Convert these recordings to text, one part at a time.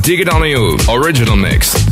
Alec Fans, Dig It On You, original mix.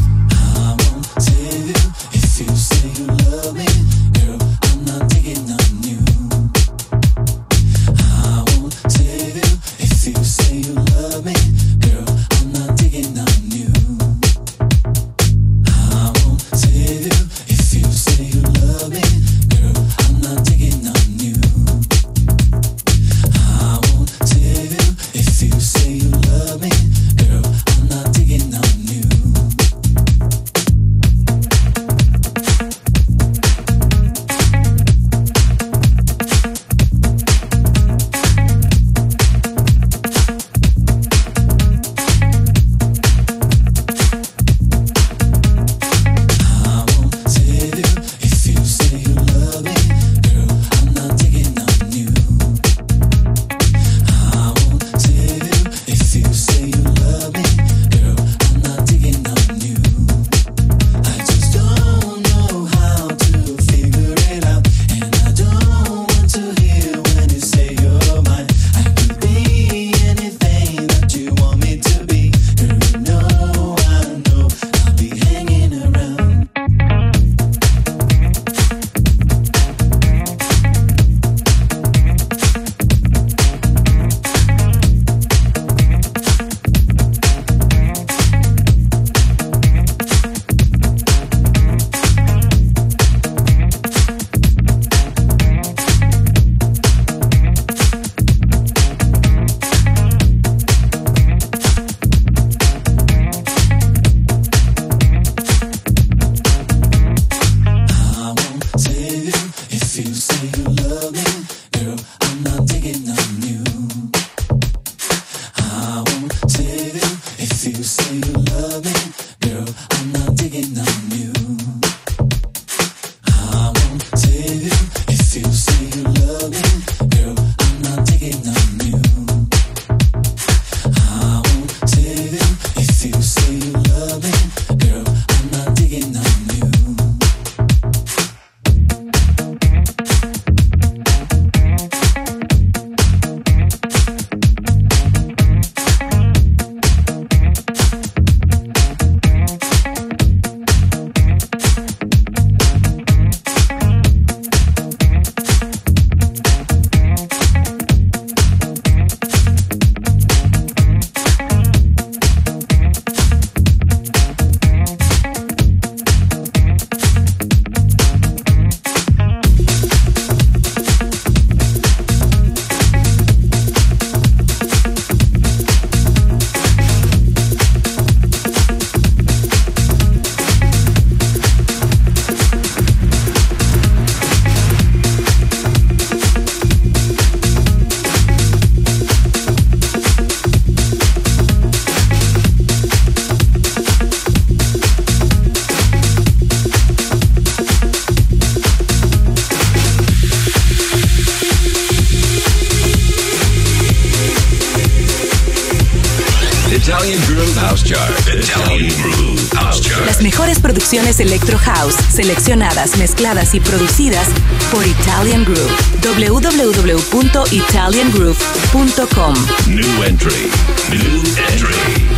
Producciones Electro House, seleccionadas, mezcladas y producidas por Italian Groove. www.italiangroove.com. New entry. New entry.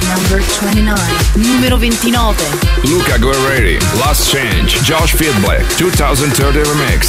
Number 29. Numero 29. Luca Guerreri, Last Change, Josh Feedback, 2030 remix.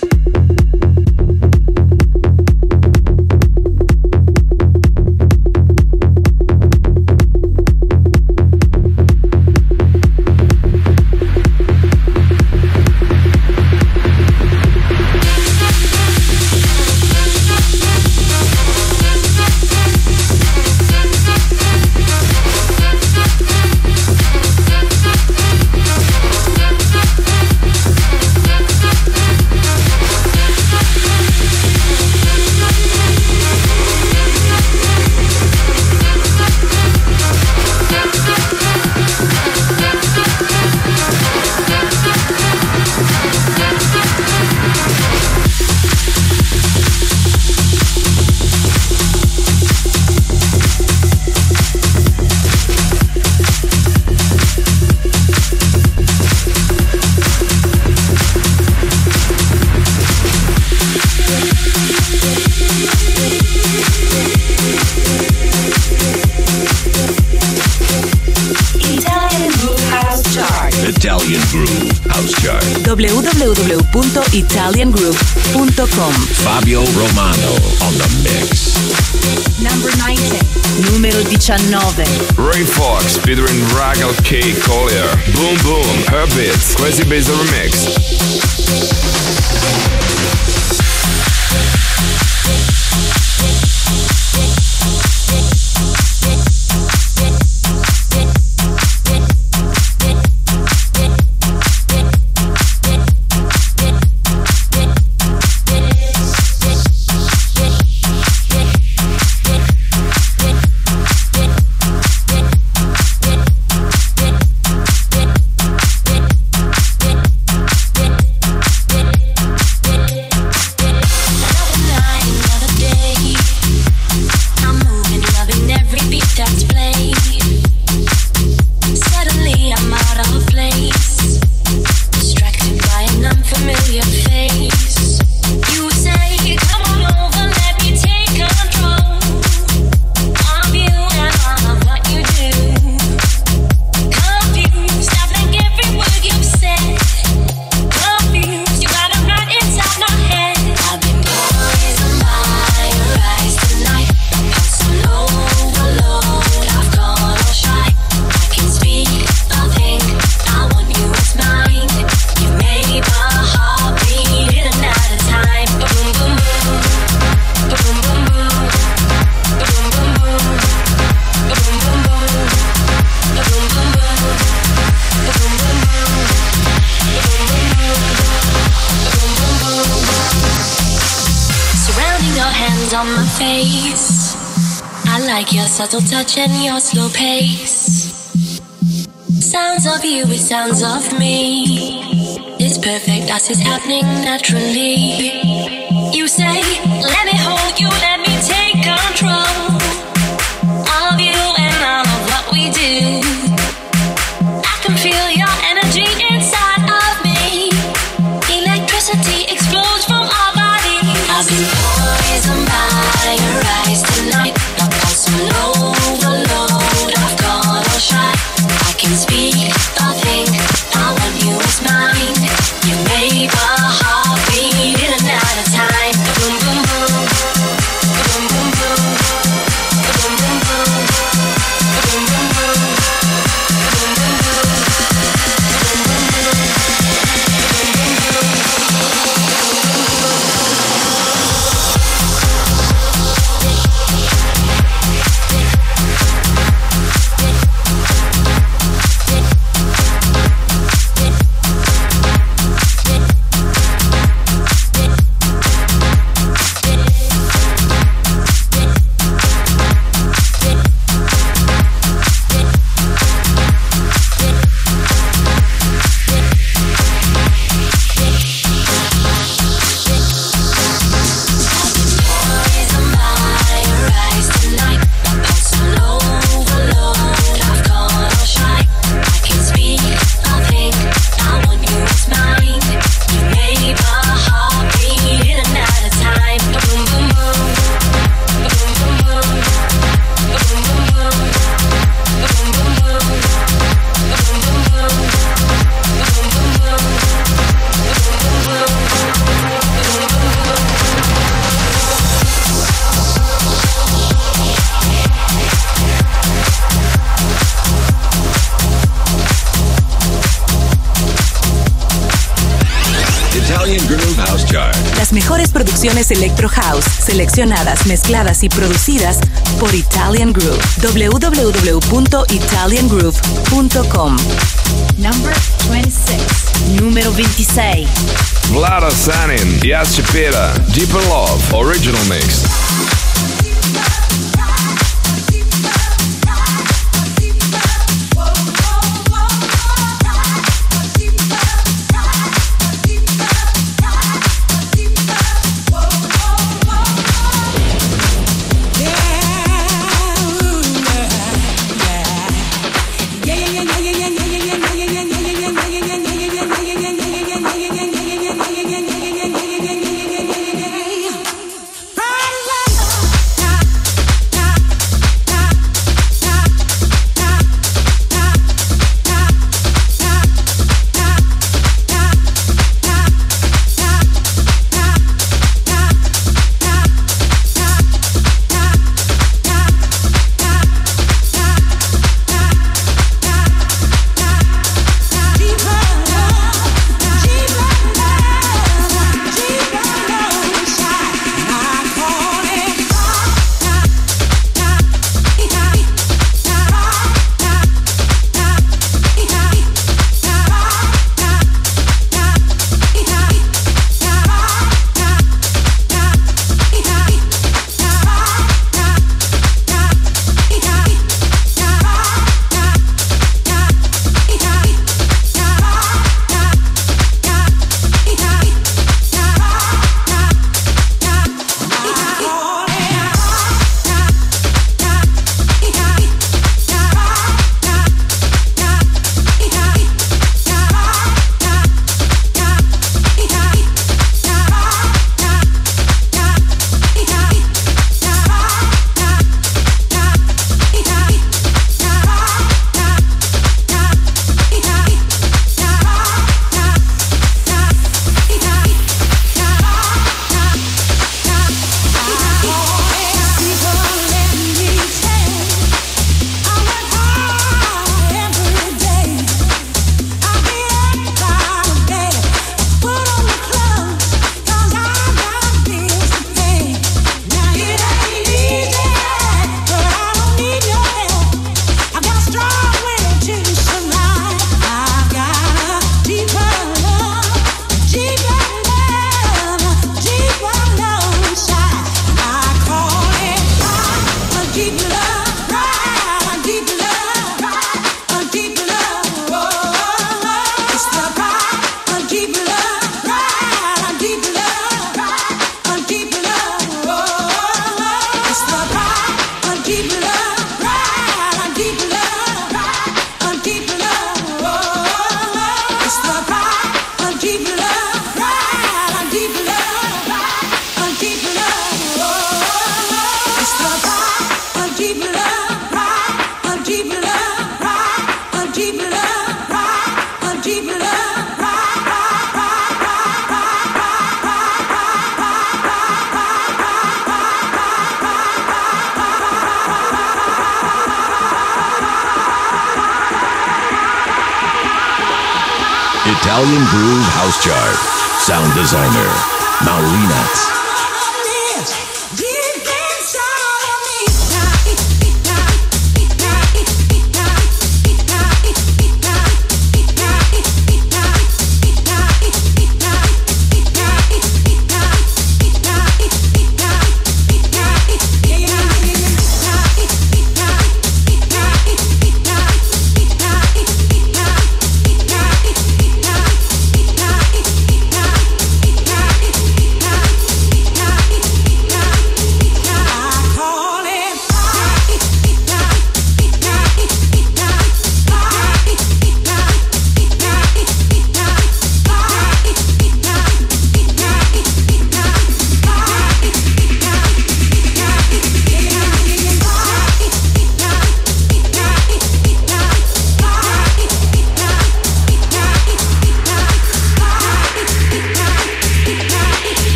Seleccionadas, mezcladas y producidas por Italian Groove. www.italiangroove.com. Number 26. Número 26. Vlada Sanin, Yas Deeper Love, Original Mix.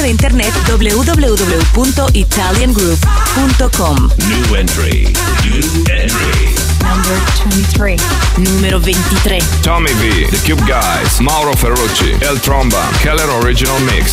De internet www.italiangroove.com. New entry. New entry. Number 23. Número 23. Tommy V, The Cube Guys, Mauro Ferrucci, El Tromba, Keller Original Mix.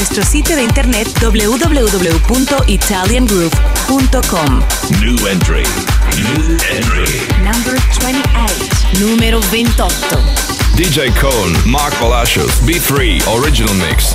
Nuestro sitio de internet www.italiangroove.com. New entry. New entry. Number 28. Número 28. DJ Cone, Mark Palacios, B3 Original Mix.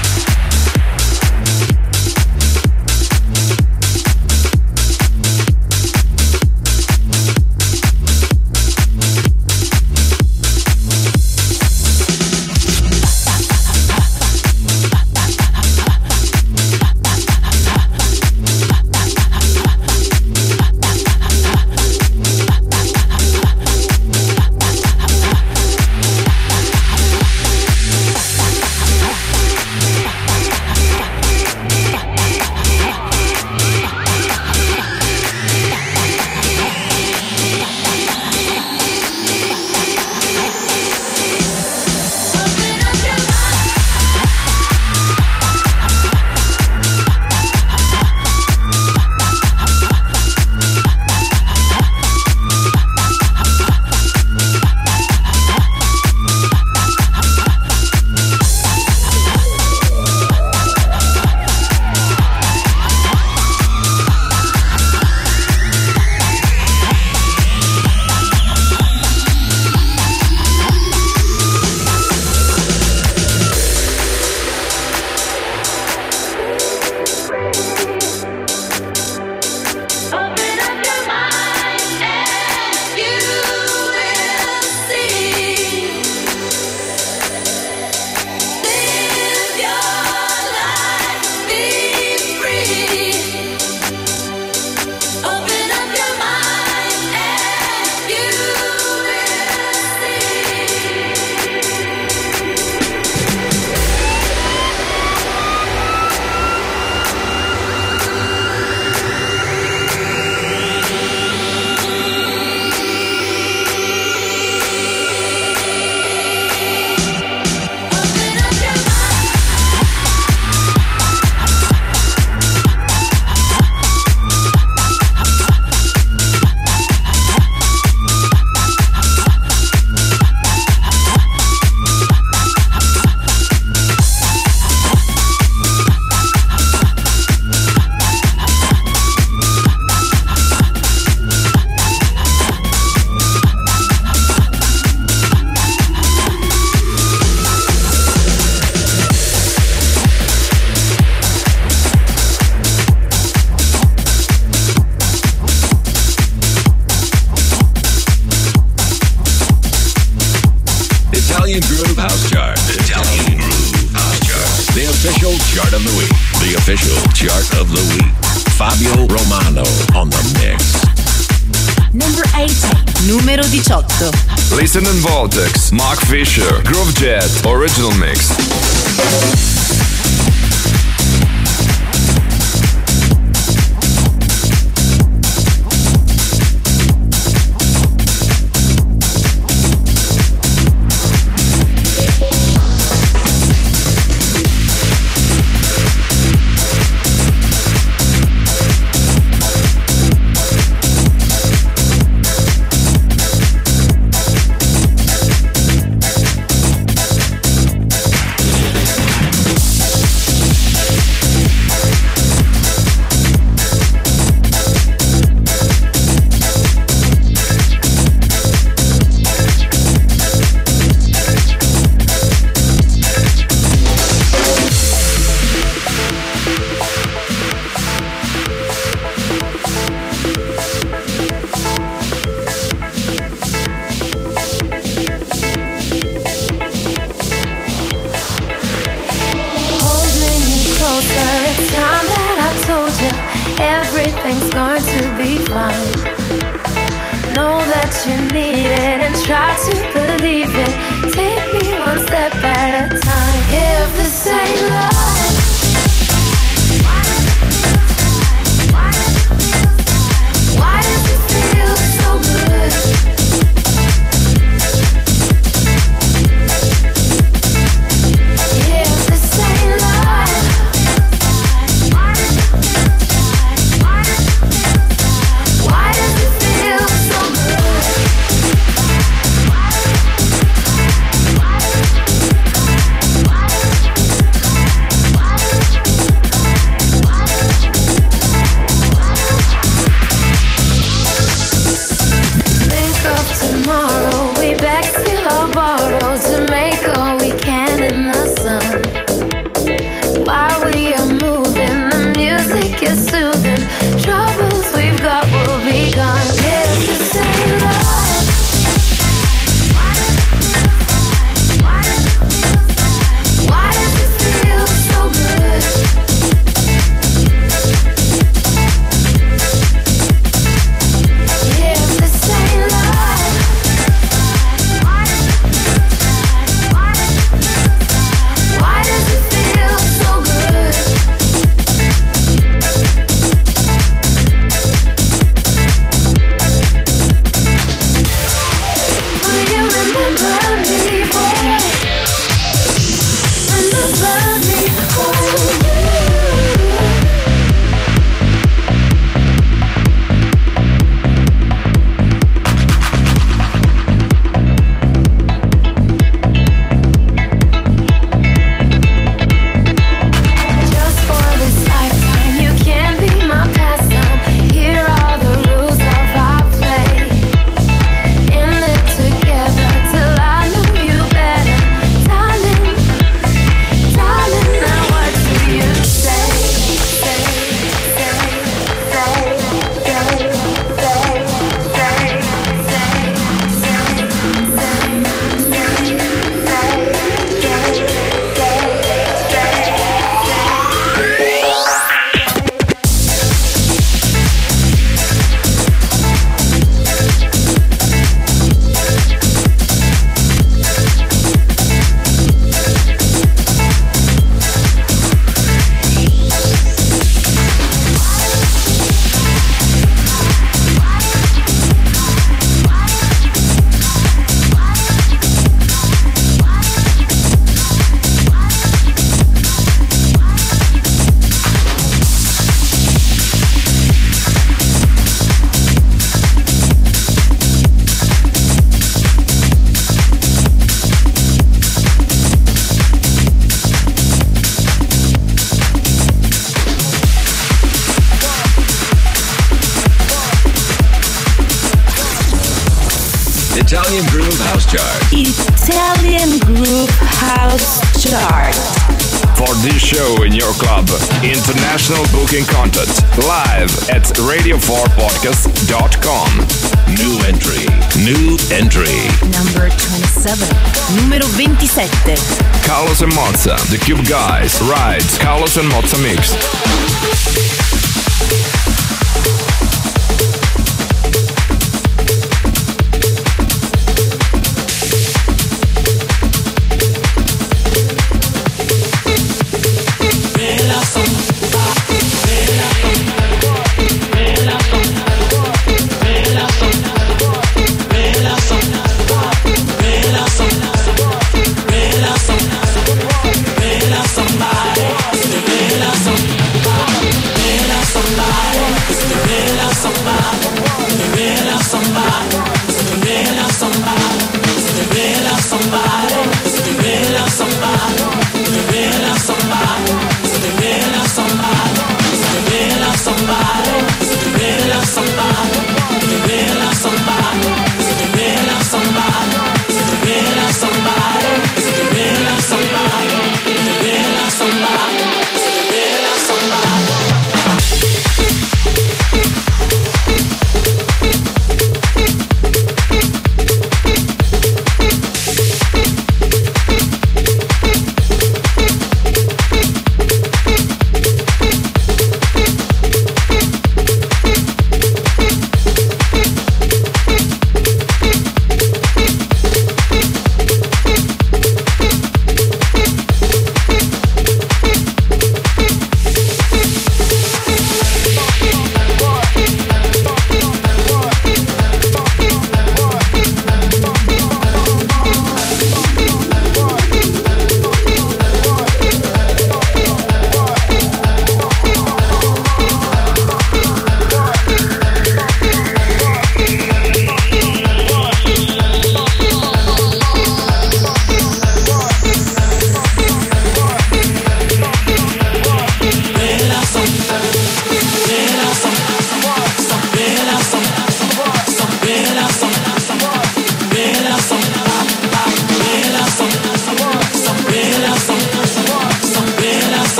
And Mozza, The Cube Guys, Rides, Carlos and Mozza Mix.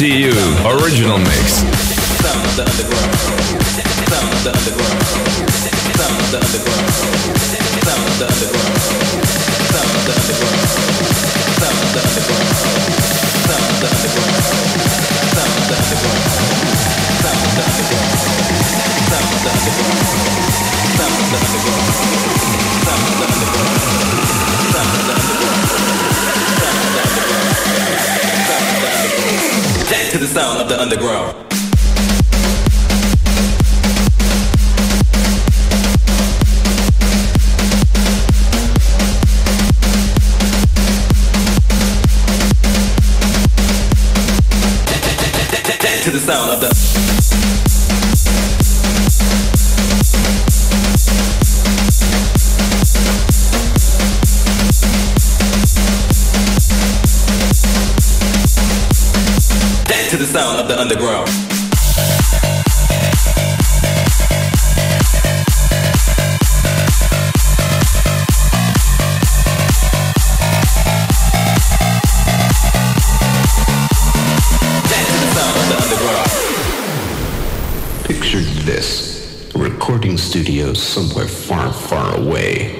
SOTU, original the underground. Picture this recording studio somewhere far, far away.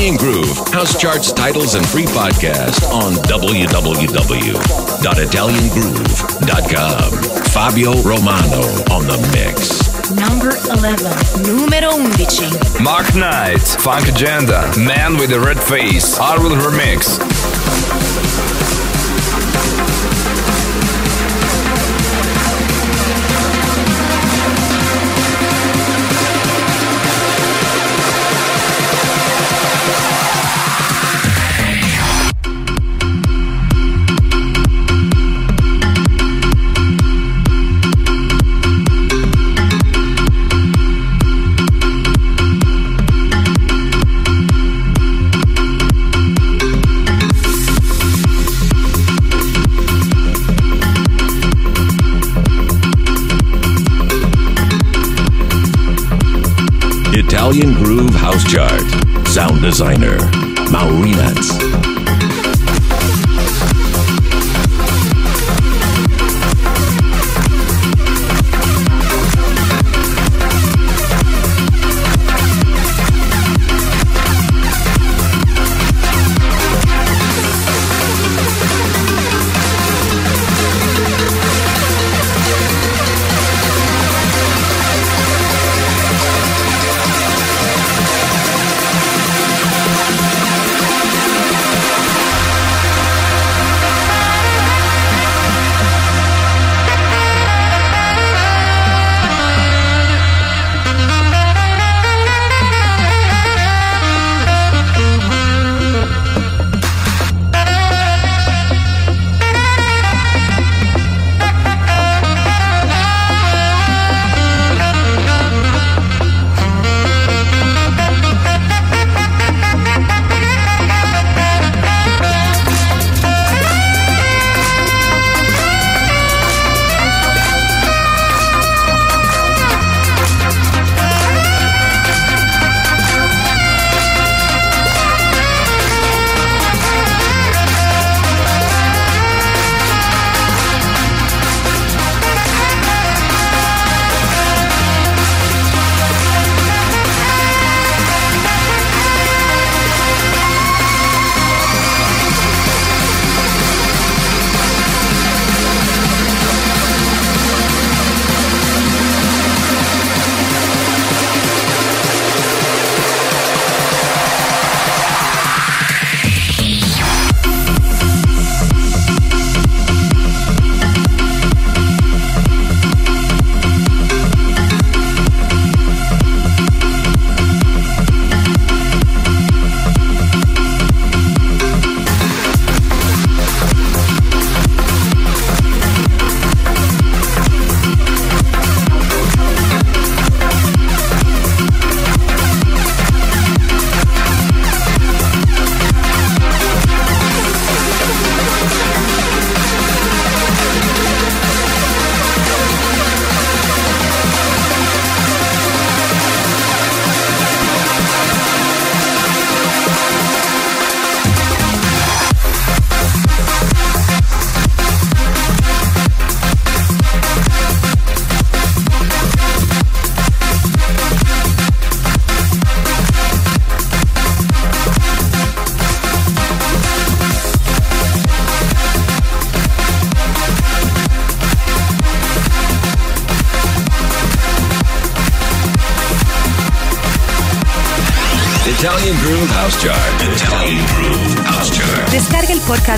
Week. Italian Groove House Charts titles and free podcast on www.italiangroove.com. Fabio Romano on the mix. Number 11. Numero 11. Mark Knight, Funkagenda, Man with a Red Face, Arwell Remix. Sound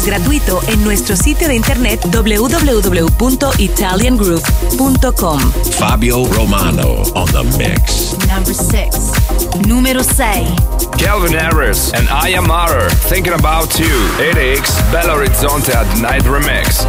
gratuito en nuestro sitio de internet www.italiangroup.com. Fabio Romano on the mix. Number 6. Número 6. Calvin Harris and I am Marer, Thinking About You, 8 Belo Horizonte at Night Remix.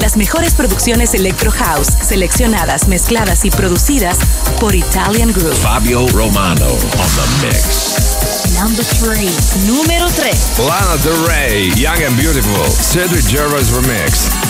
Las mejores producciones Electro House, seleccionadas, mezcladas y producidas por Italian Group. Fabio Romano on the mix. Number three, Número 3. Lana Del Rey, Young and Beautiful, Cedric Gervais Remix.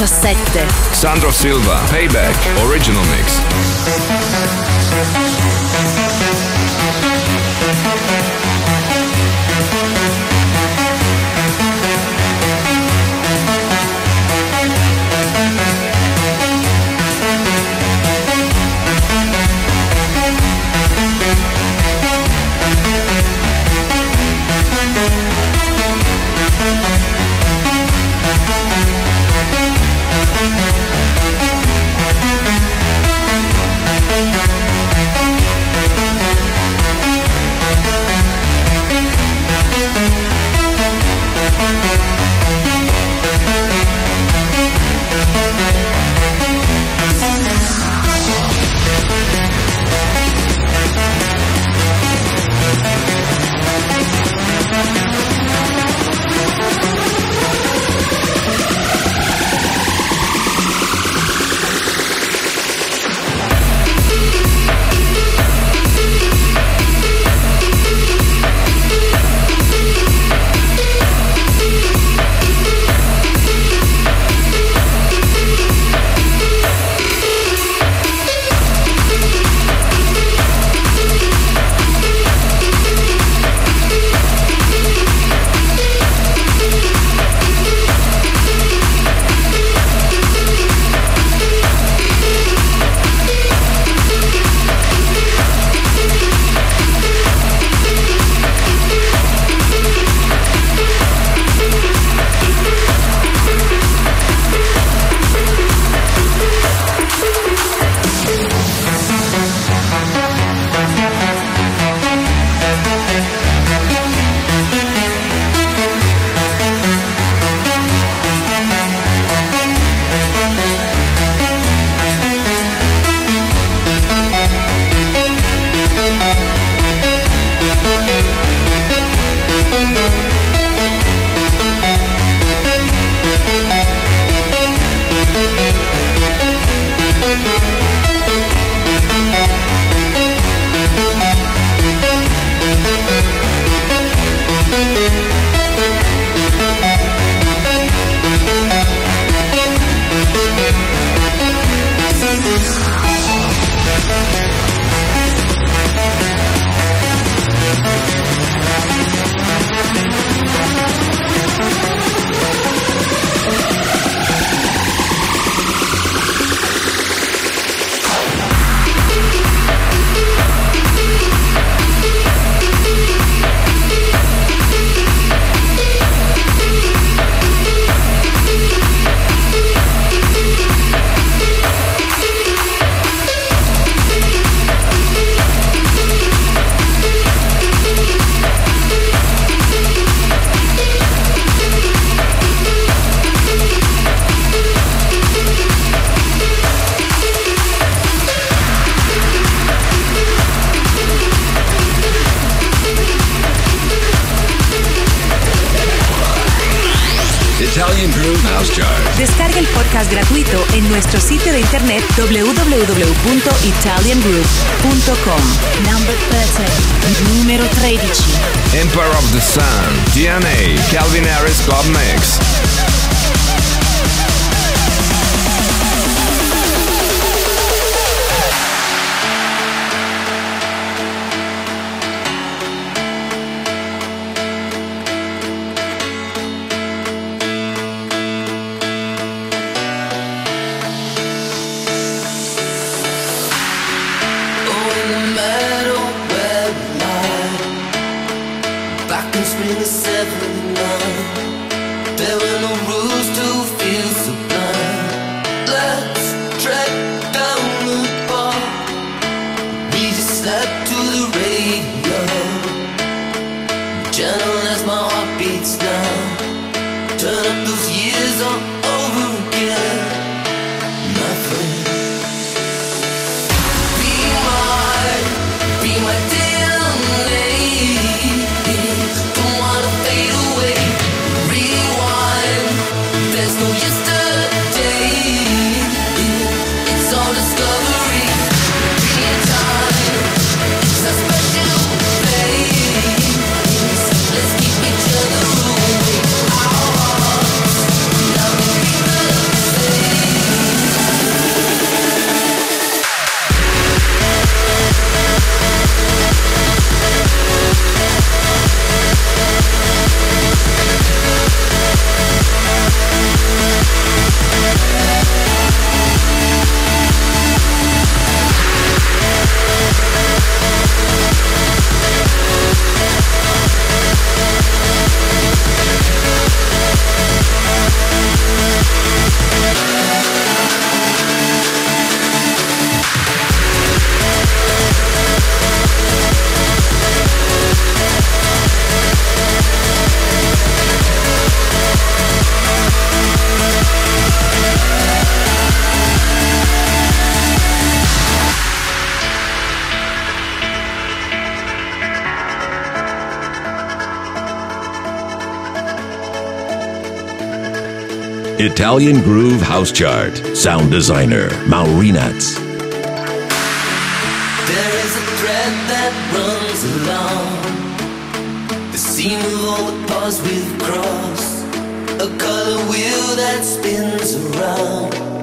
17. Sandro Silva, Payback, Original Mix. Italian Groove House Chart. Sound designer, Maurinats. There is a thread that runs along the seam of all the paths we've crossed. A color wheel that spins around.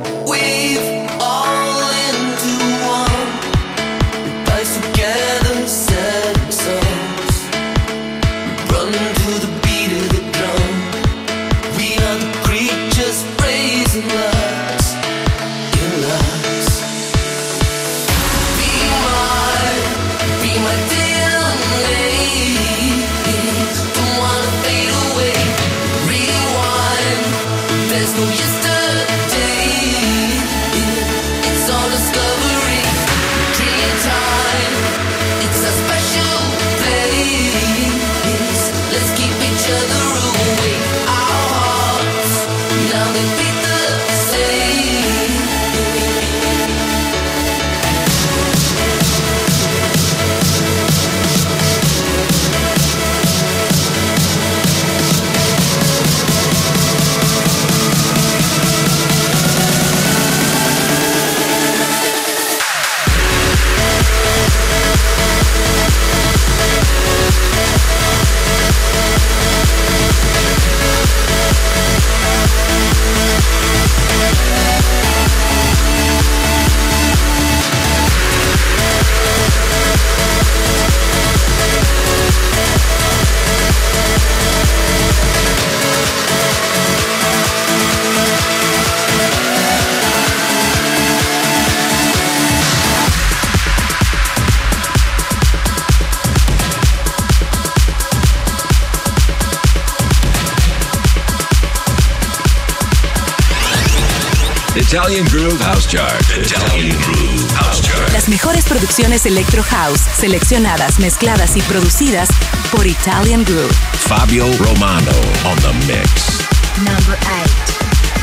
Italian Groove House Chart. Italian Groove House Chart. Las mejores producciones Electro House, seleccionadas, mezcladas y producidas por Italian Groove. Fabio Romano on the mix. Number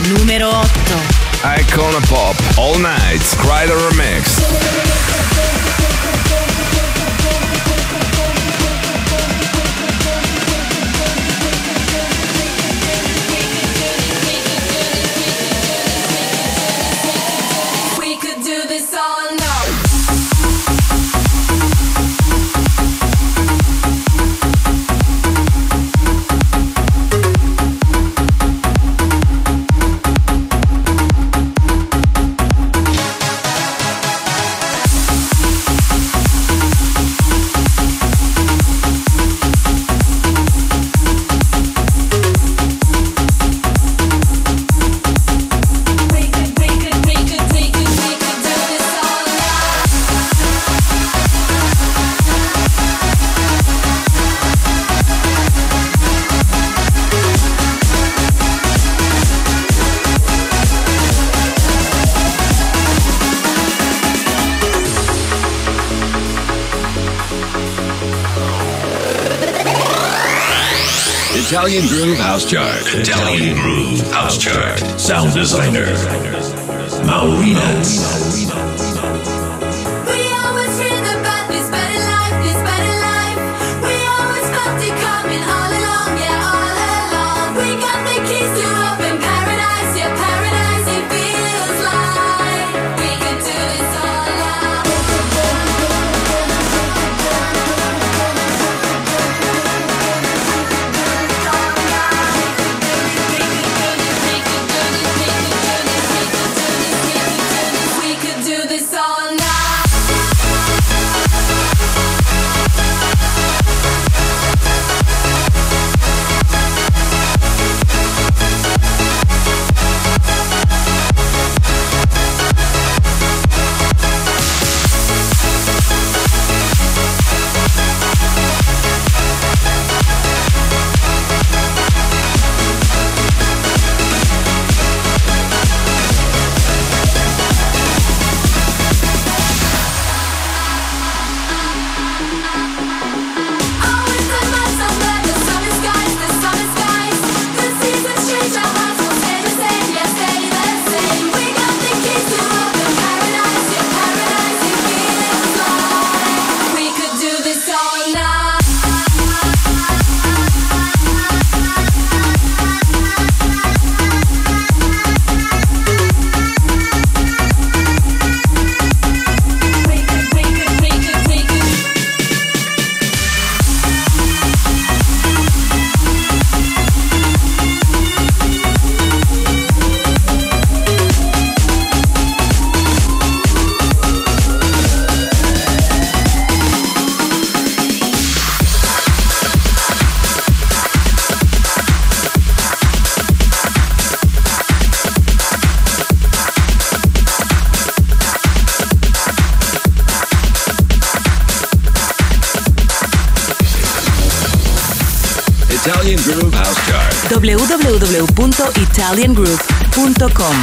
8. Numero 8. Icona Pop, All Night, Crider Remix. Italian Groove House Chart. Italian Groove House Chart. Sound designer. Maurina. www.italiangroove.com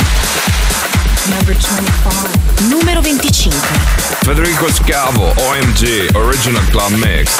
Numero 25 Federico Scavo, OMG, Original Club Mix.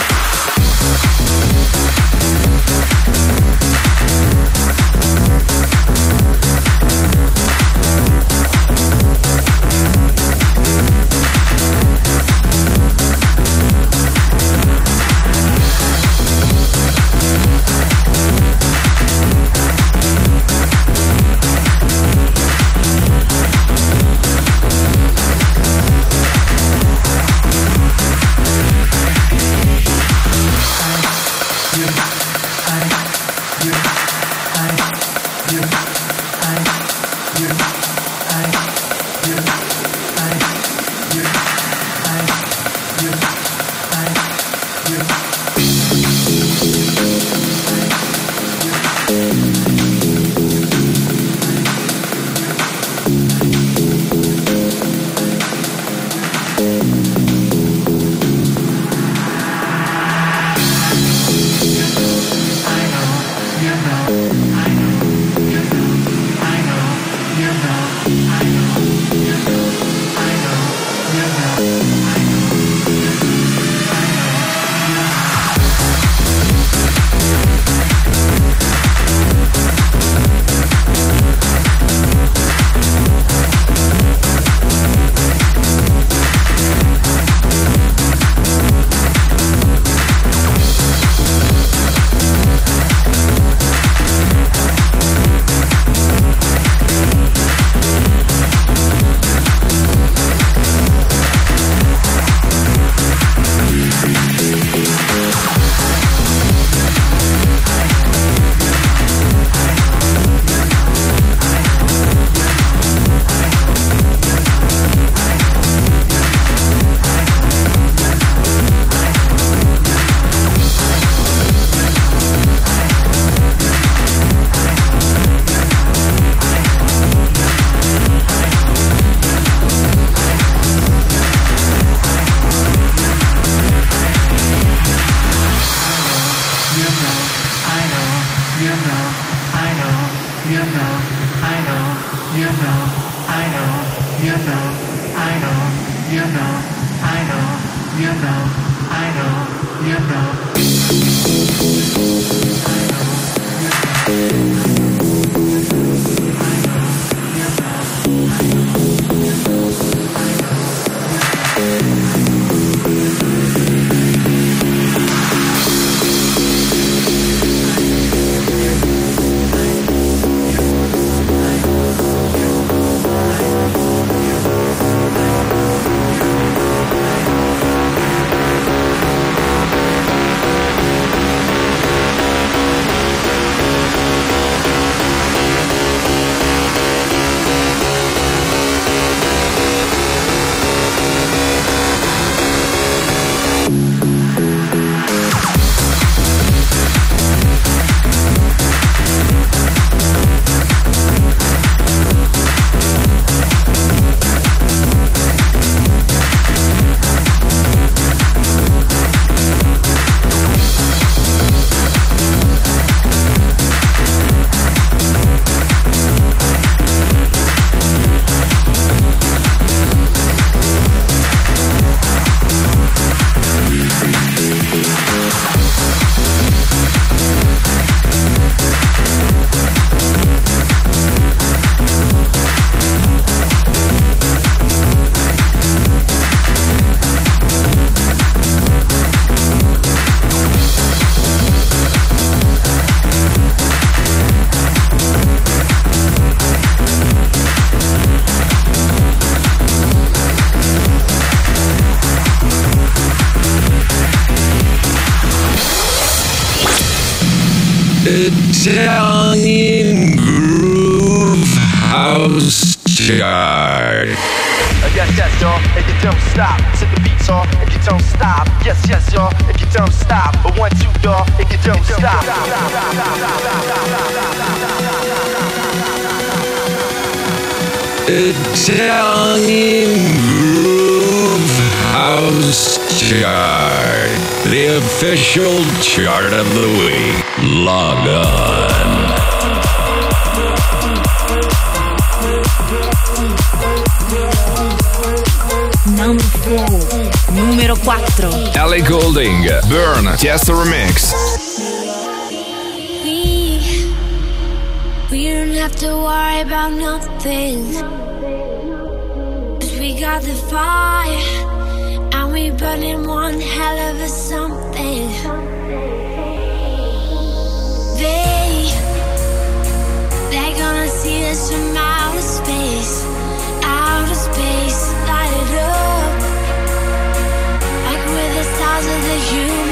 Italian Groove House Chart, the official chart of the week. Log on. Numero 4 Ellie Goulding Burn Tiesto Remix. We We don't have to worry about nothing got the fire, and we burning one hell of a something. They, they're gonna see us from outer space, outer space, light it up, like we're the stars of the human.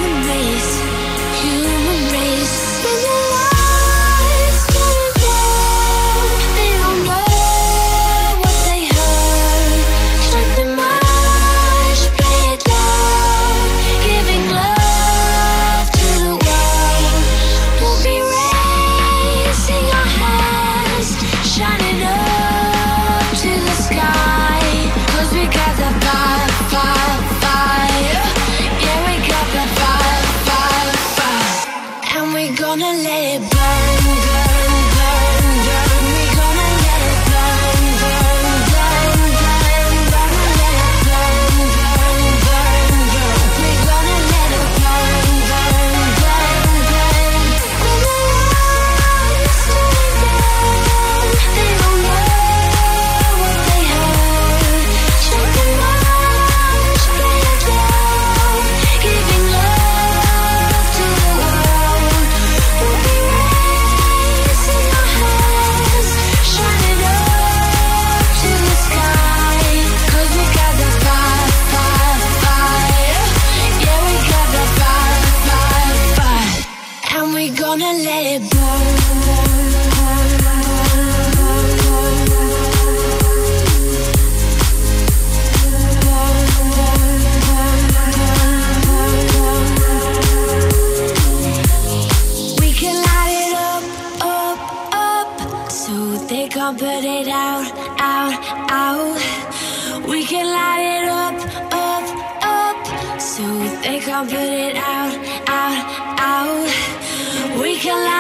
put it out, out, out. We collide.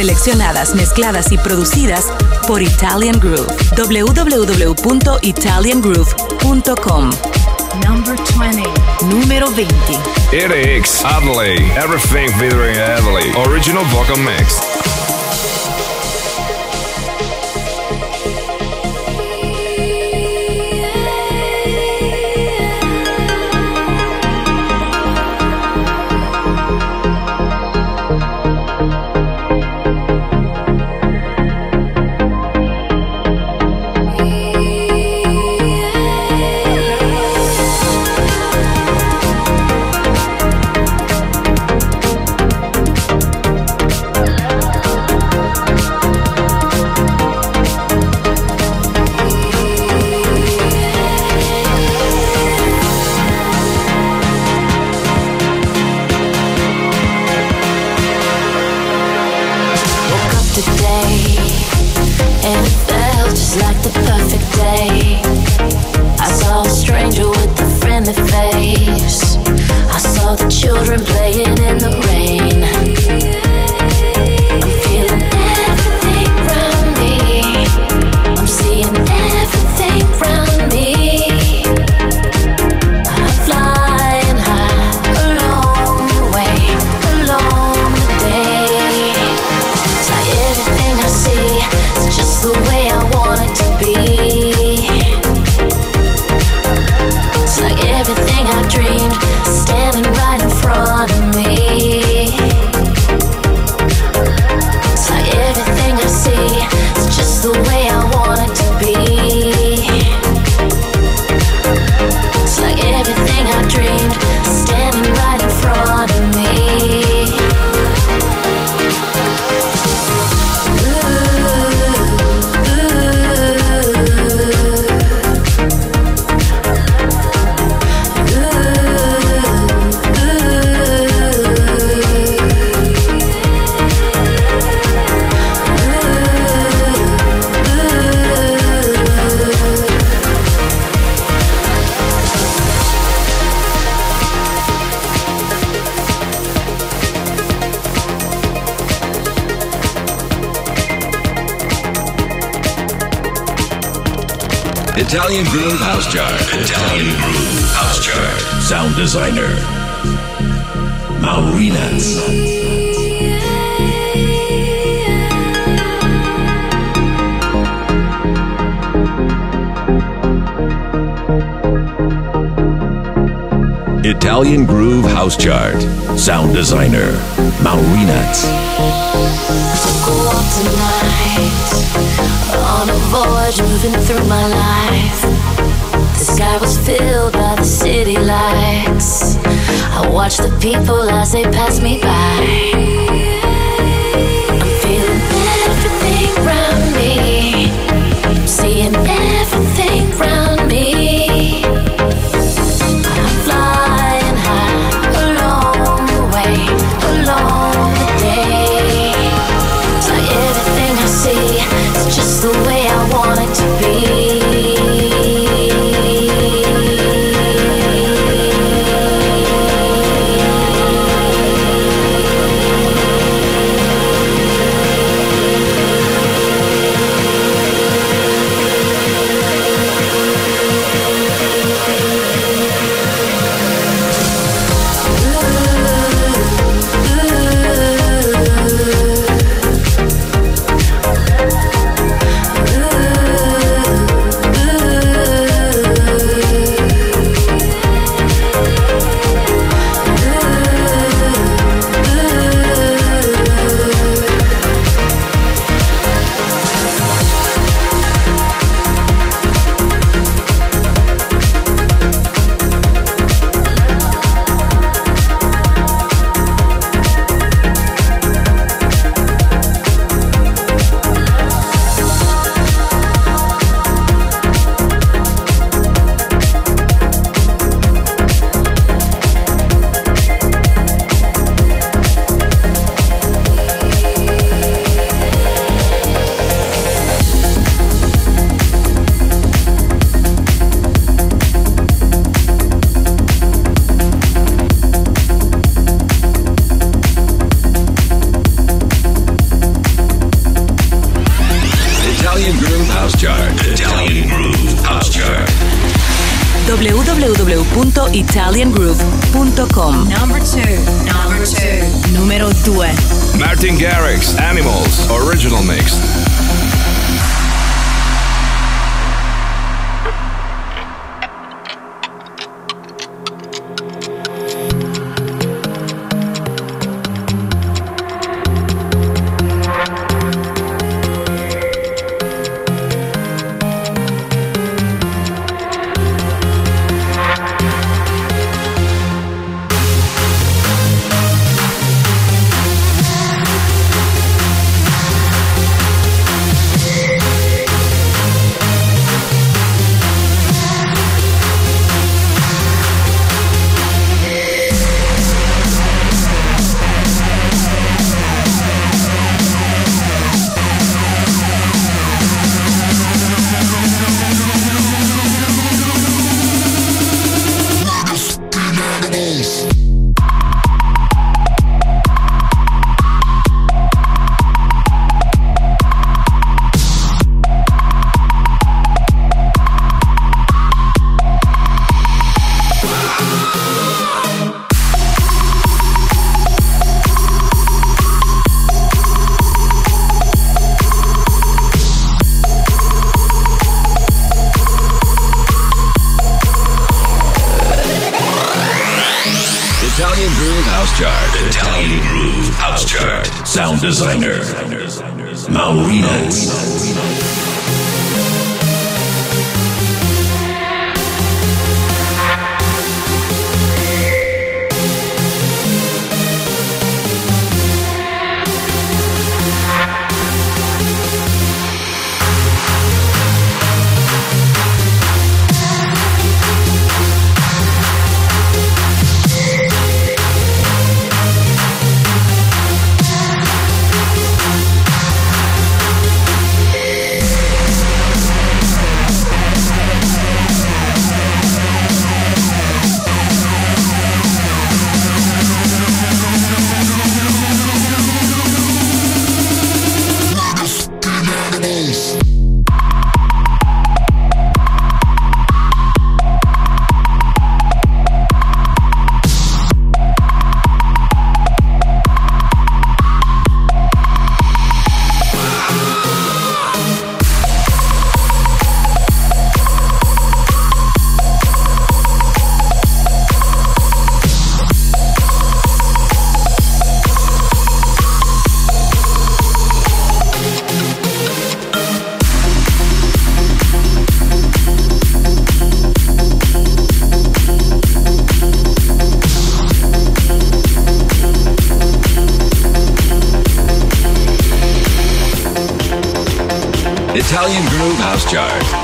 Seleccionadas, mezcladas y producidas por Italian Groove. www.italiangroove.com. Number 20. Número 20. EDX Adley. Everything featuring Adley. Original vocal mix. House Chart. Italian Groove House Chart. Sound designer. Maurinas. Italian Groove House Chart. Sound designer. On tonight on a voyage moving through my life. The sky was filled by the city lights. I watch the people as they pass me by. I'm feeling everything around me. I'm seeing everything around me.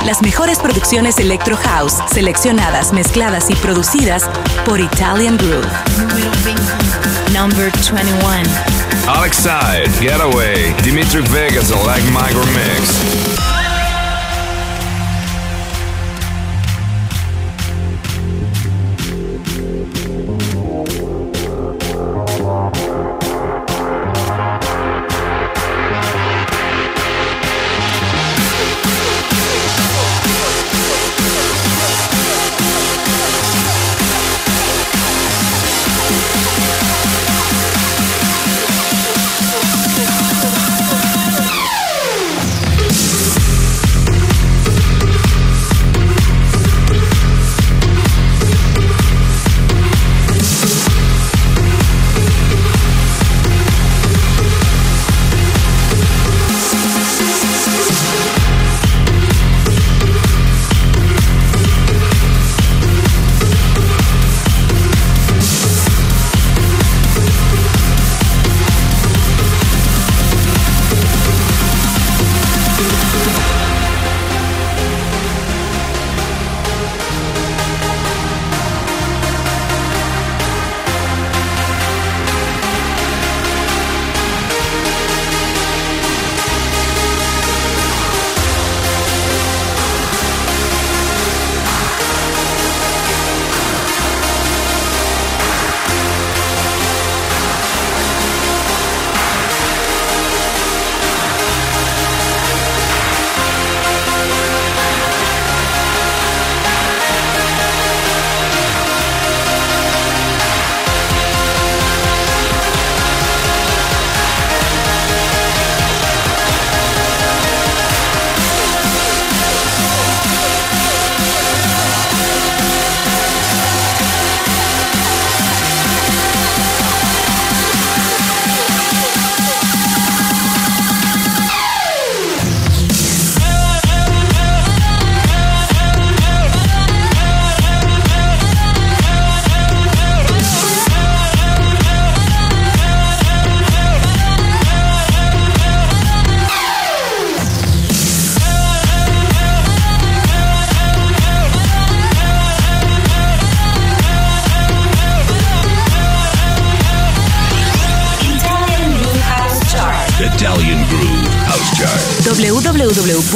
Las mejores producciones Electro House, seleccionadas, mezcladas y producidas por Italian Groove. Número 20. Number 21. Alex Side, Getaway, Dimitri Vegas, a Like Micro Mix.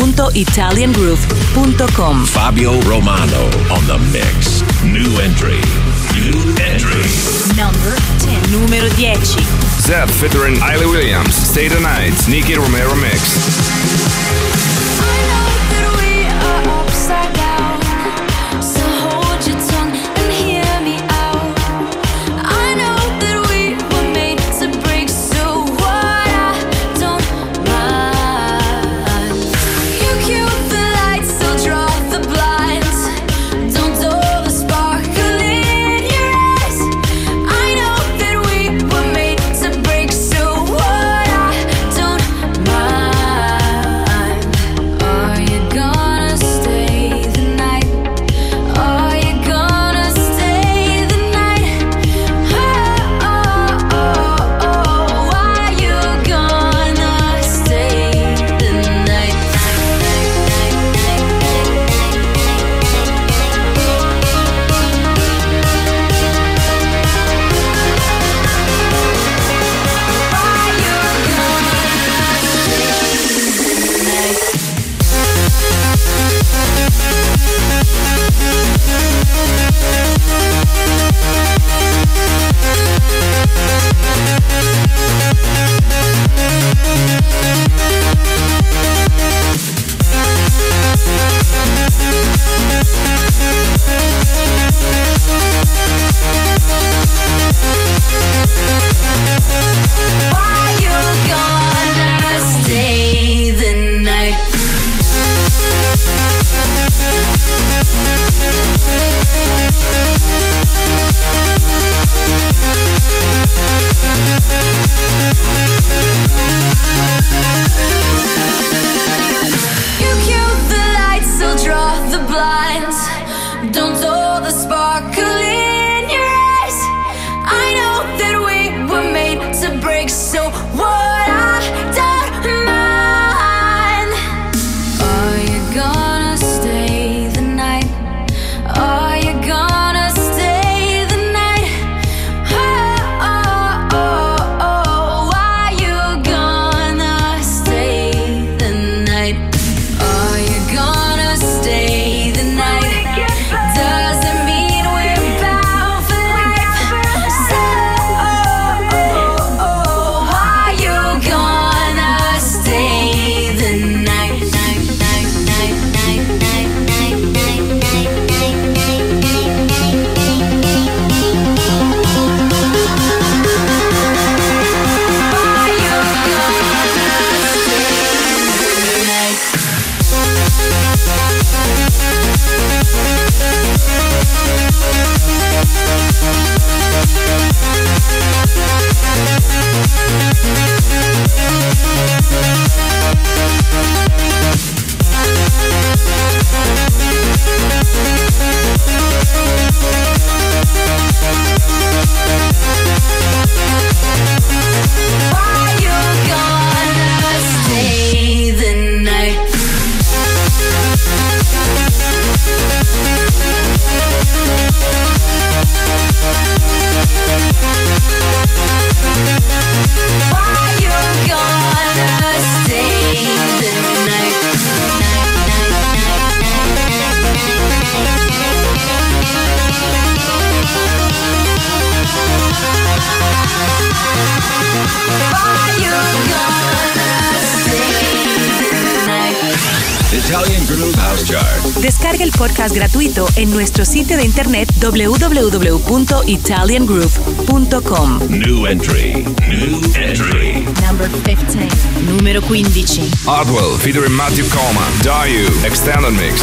www.italiangroove.com. Fabio Romano on the mix. New entry. New entry. Number 10. Numero 10. Zedd featuring Hayley Williams. Stay the night. Nicky Romero. en nuestro sitio de internet www.italiangroup.com. New entry. New entry. Number 15. Numero 15. Hardwell featuring Matthew Coleman. Dayu. Extended mix.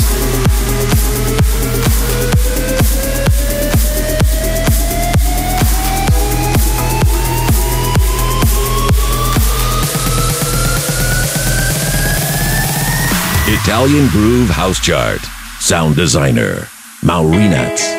Italian Groove House Chart. Sound Designer. Maurinats.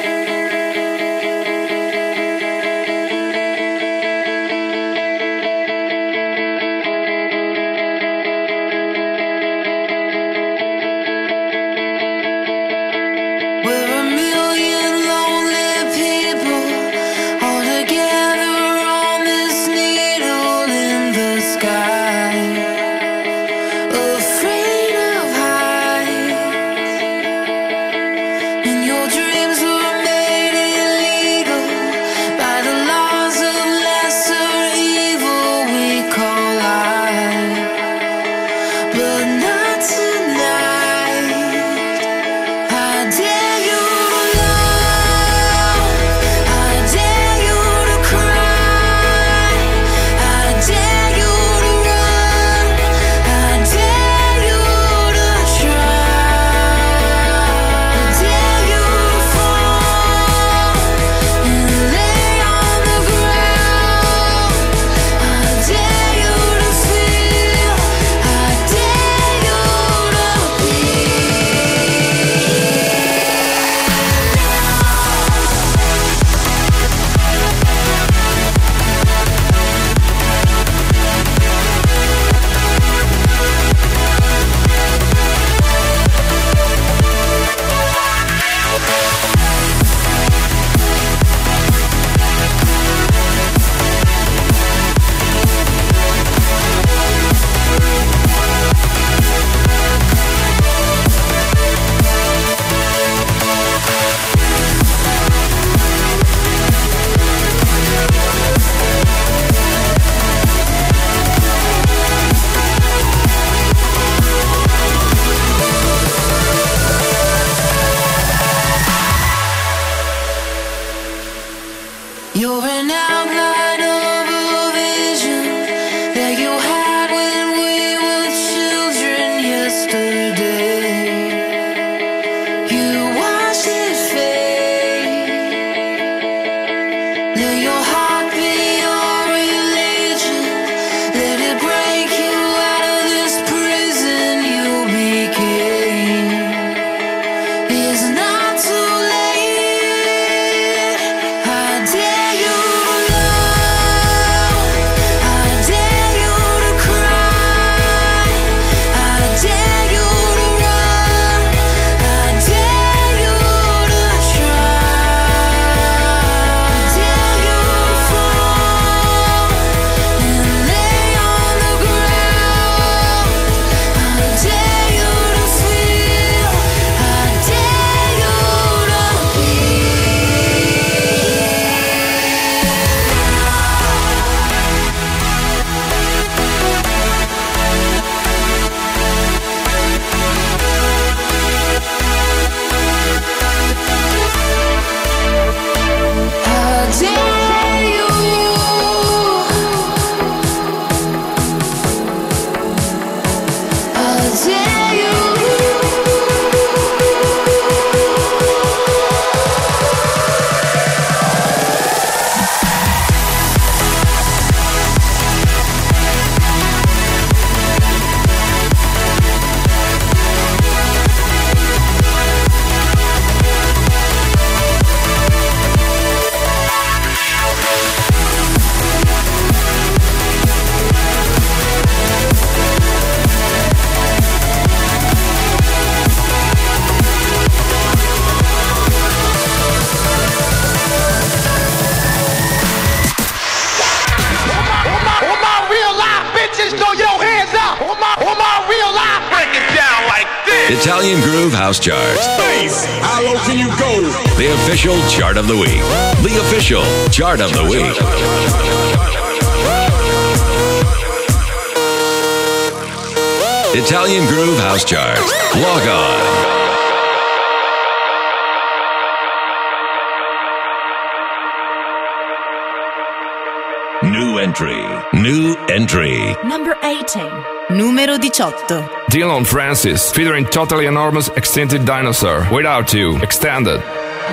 Francis featuring Totally Enormous Extinct Dinosaur. Without You, Extended.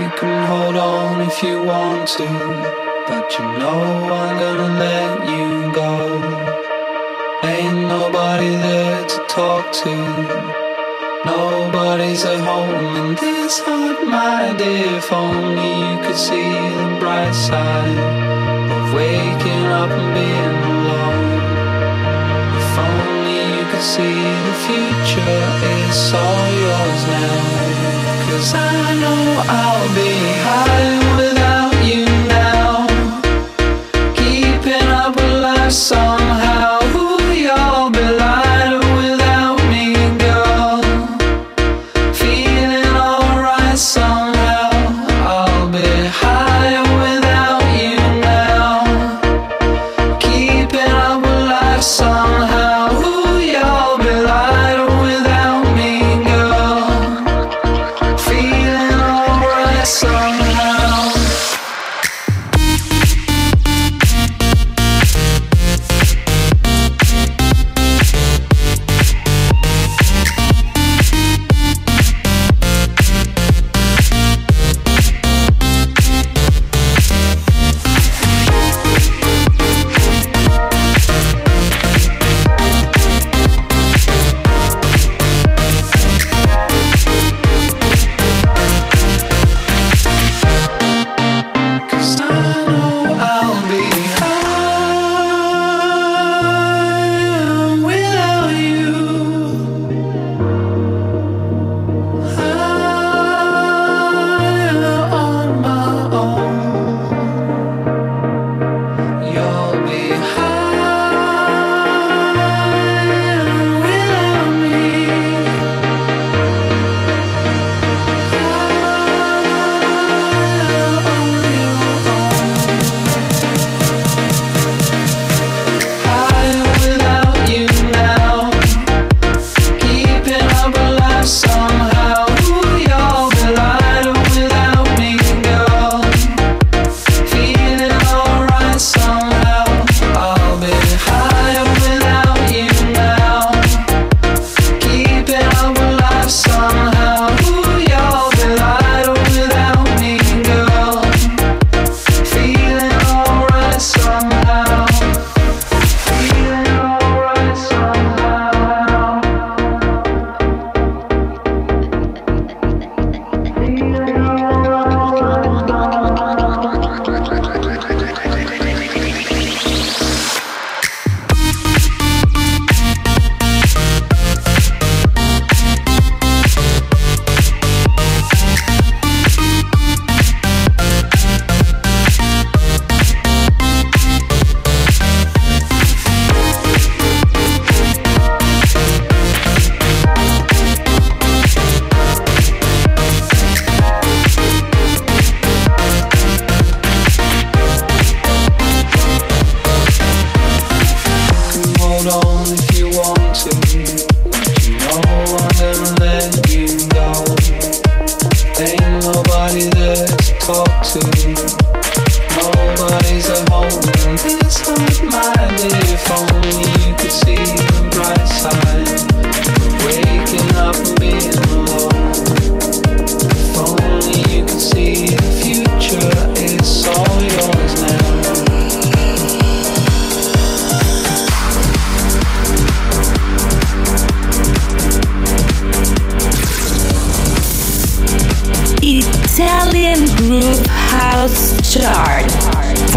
You can hold on if you want to, but you know I'm gonna let you go. Ain't nobody there to talk to. Nobody's at home in this heart, my dear. If only you could see the bright side of waking up and being alone. If only you could see future is all yours now. Cause I know I'll be high without you now. Keeping up with life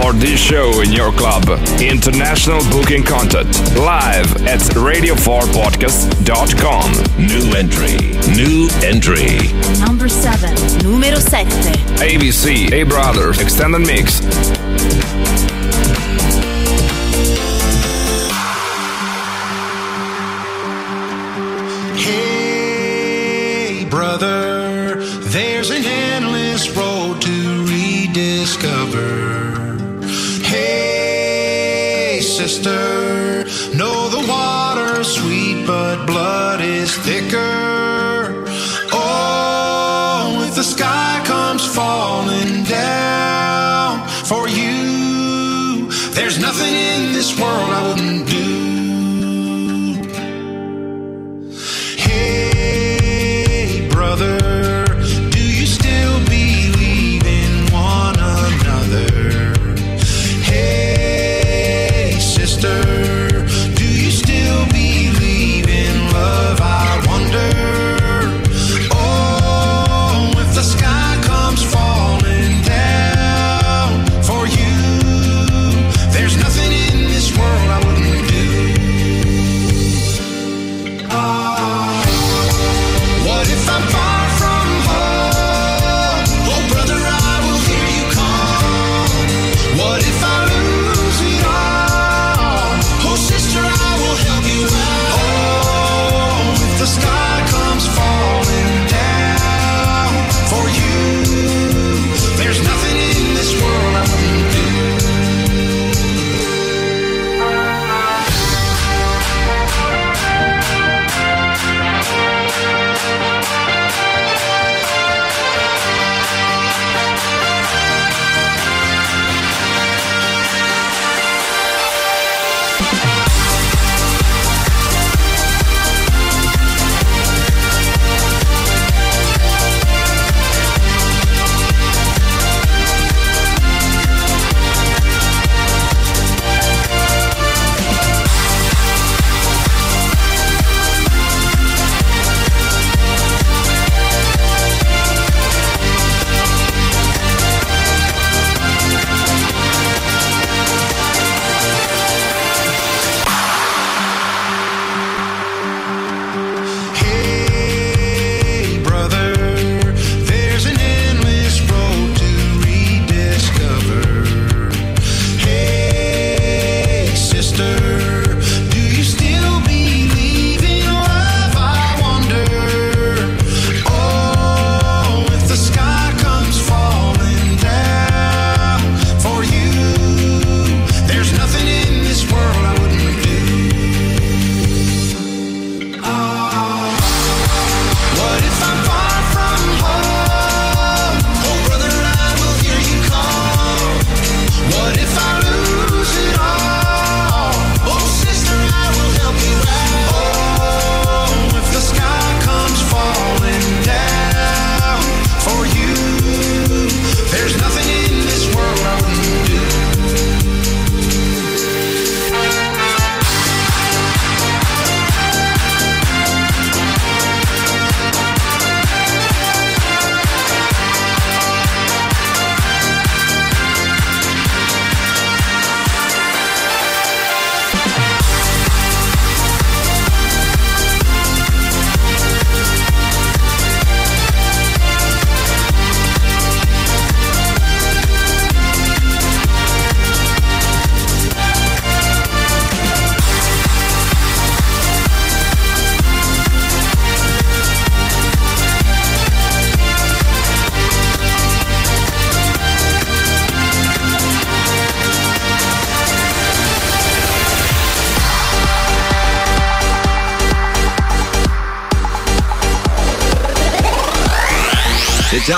For this show in your club, international booking contact live at radio4podcast.com. New entry. New entry. Number 7. Numero 7. ABC, A Brothers, Extended Mix. thicker.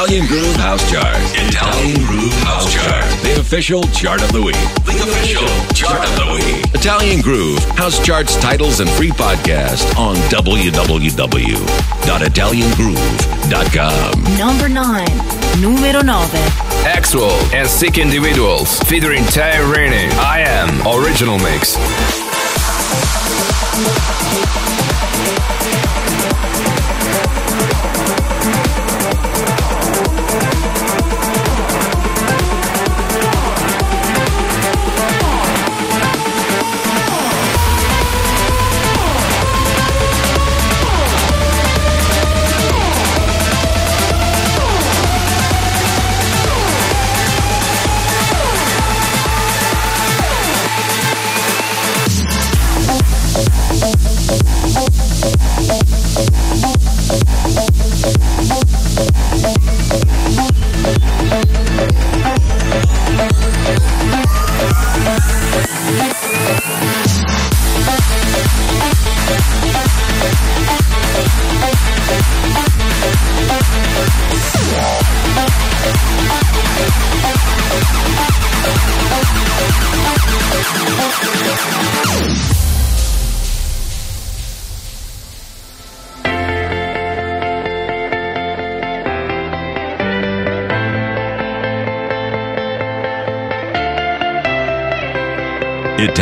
Italian Groove House Chart. Italian Groove House Chart. The official chart of the week. The official chart of the week. Italian Groove House Charts, titles, and free podcast on www.italiangroove.com. Number 9. Numero 9. Axwell and Sick Individuals featuring Taylr Renee. I am Original Mix.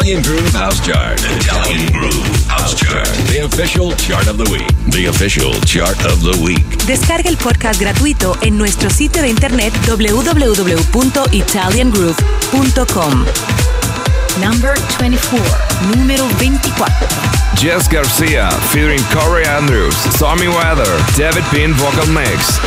Italian Groove House Chart. Italian Groove House Chart. The official chart of the week. The official chart of the week. Descarga el podcast gratuito en nuestro sitio de internet www.italiangroove.com. Number 24. Número 24. Jess Garcia featuring Corey Andrews, Stormy Weather, David Pin vocal mix.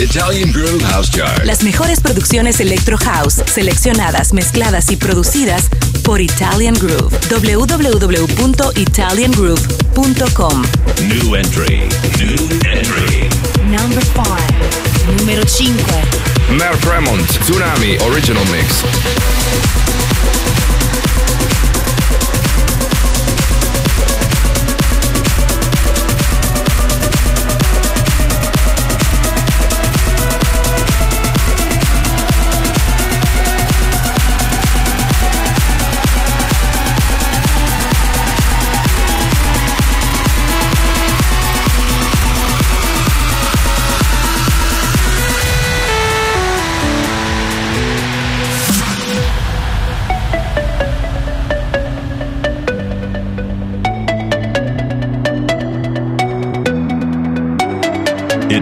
Italian Groove House Chart. Las mejores producciones Electro House, seleccionadas, mezcladas y producidas por Italian Groove. www.italiangroove.com. New entry. New entry. Number 5. Numero 5. Mer Fremont, Tsunami Original Mix.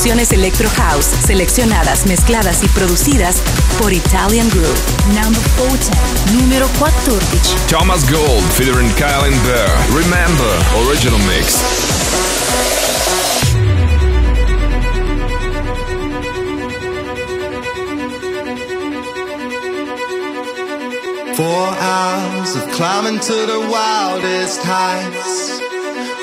Producciones Electro House, seleccionadas, mezcladas y producidas por Italian Groove. Number 14. Numero 14. Thomas Gold featuring Kaelyn Behr. Remember, original mix. Four hours of climbing to the wildest heights.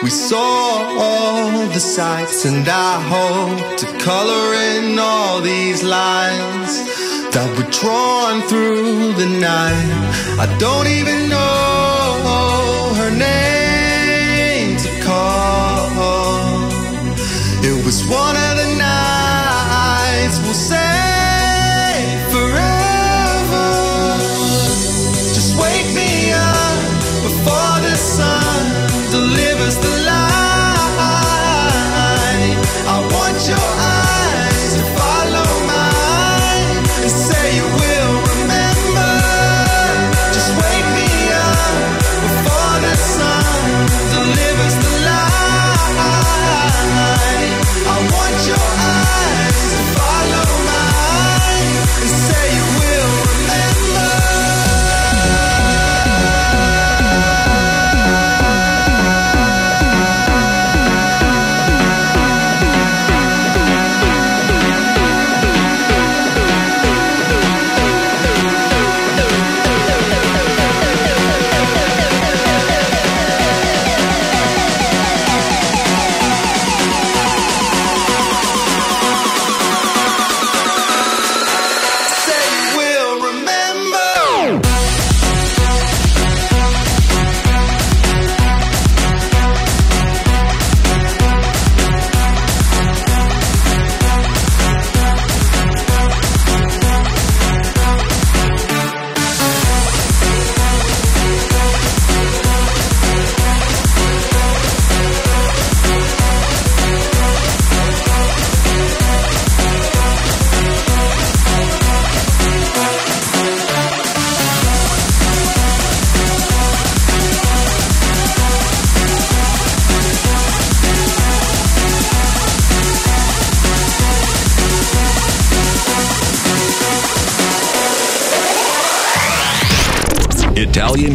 We saw all the sights, and I hope to color in all these lines that were drawn through the night. I don't even know her name to call. It was one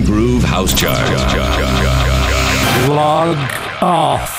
Groove House Chart. Log off.